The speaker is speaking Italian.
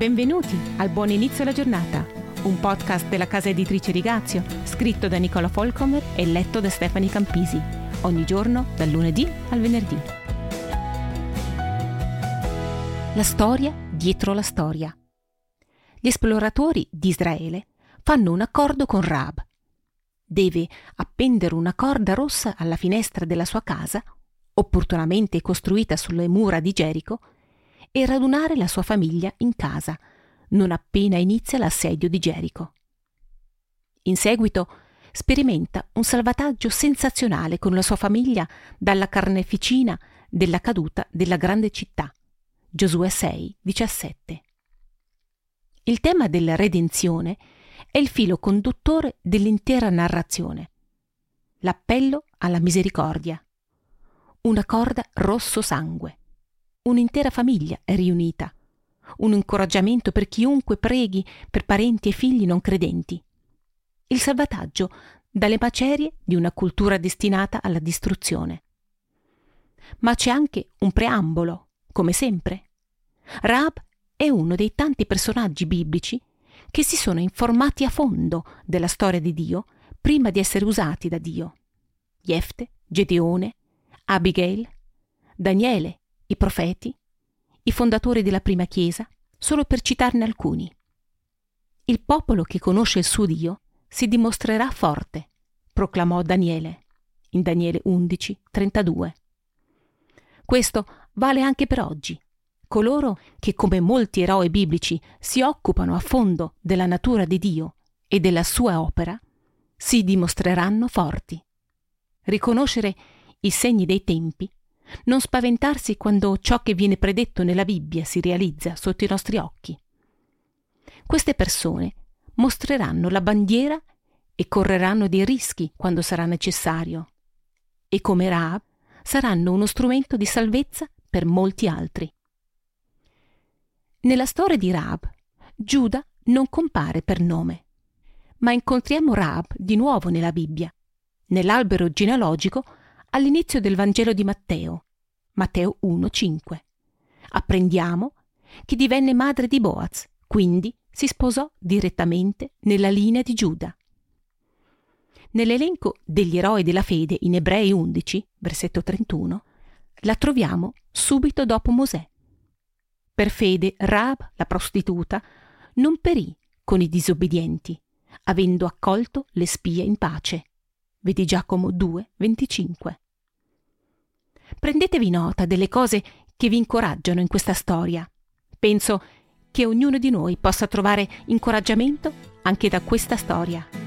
Benvenuti al Buon Inizio alla Giornata, un podcast della casa editrice Rigazio, scritto da Nicola Folcomer e letto da Stefani Campisi, ogni giorno dal lunedì al venerdì. La storia dietro la storia. Gli esploratori di Israele fanno un accordo con Raab. Deve appendere una corda rossa alla finestra della sua casa, opportunamente costruita sulle mura di Gerico, e radunare la sua famiglia in casa, non appena inizia l'assedio di Gerico. In seguito sperimenta un salvataggio sensazionale con la sua famiglia dalla carneficina della caduta della grande città. Giosuè 6, 17. Il tema della redenzione è il filo conduttore dell'intera narrazione. L'appello alla misericordia. Una corda rosso sangue. Un'intera famiglia è riunita. Un incoraggiamento per chiunque preghi per parenti e figli non credenti. Il salvataggio dalle macerie di una cultura destinata alla distruzione. Ma c'è anche un preambolo, come sempre. Raab è uno dei tanti personaggi biblici che si sono informati a fondo della storia di Dio prima di essere usati da Dio. Jefte, Gedeone, Abigail, Daniele, i profeti, i fondatori della prima Chiesa, solo per citarne alcuni. Il popolo che conosce il suo Dio si dimostrerà forte, proclamò Daniele in Daniele 11, 32. Questo vale anche per oggi. Coloro che, come molti eroi biblici, si occupano a fondo della natura di Dio e della sua opera, si dimostreranno forti. Riconoscere i segni dei tempi non spaventarsi quando ciò che viene predetto nella Bibbia si realizza sotto i nostri occhi. Queste persone mostreranno la bandiera e correranno dei rischi quando sarà necessario. E come Raab saranno uno strumento di salvezza per molti altri. Nella storia di Raab, Giuda non compare per nome, ma incontriamo Raab di nuovo nella Bibbia, nell'albero genealogico all'inizio del Vangelo di Matteo, Matteo 1,5. Apprendiamo che divenne madre di Boaz, quindi si sposò direttamente nella linea di Giuda. Nell'elenco degli eroi della fede in Ebrei 11, versetto 31, la troviamo subito dopo Mosè. Per fede Raab, la prostituta, non perì con i disobbedienti, avendo accolto le spie in pace. Vedi Giacomo 2, 25. Prendetevi nota delle cose che vi incoraggiano in questa storia. Penso che ognuno di noi possa trovare incoraggiamento anche da questa storia.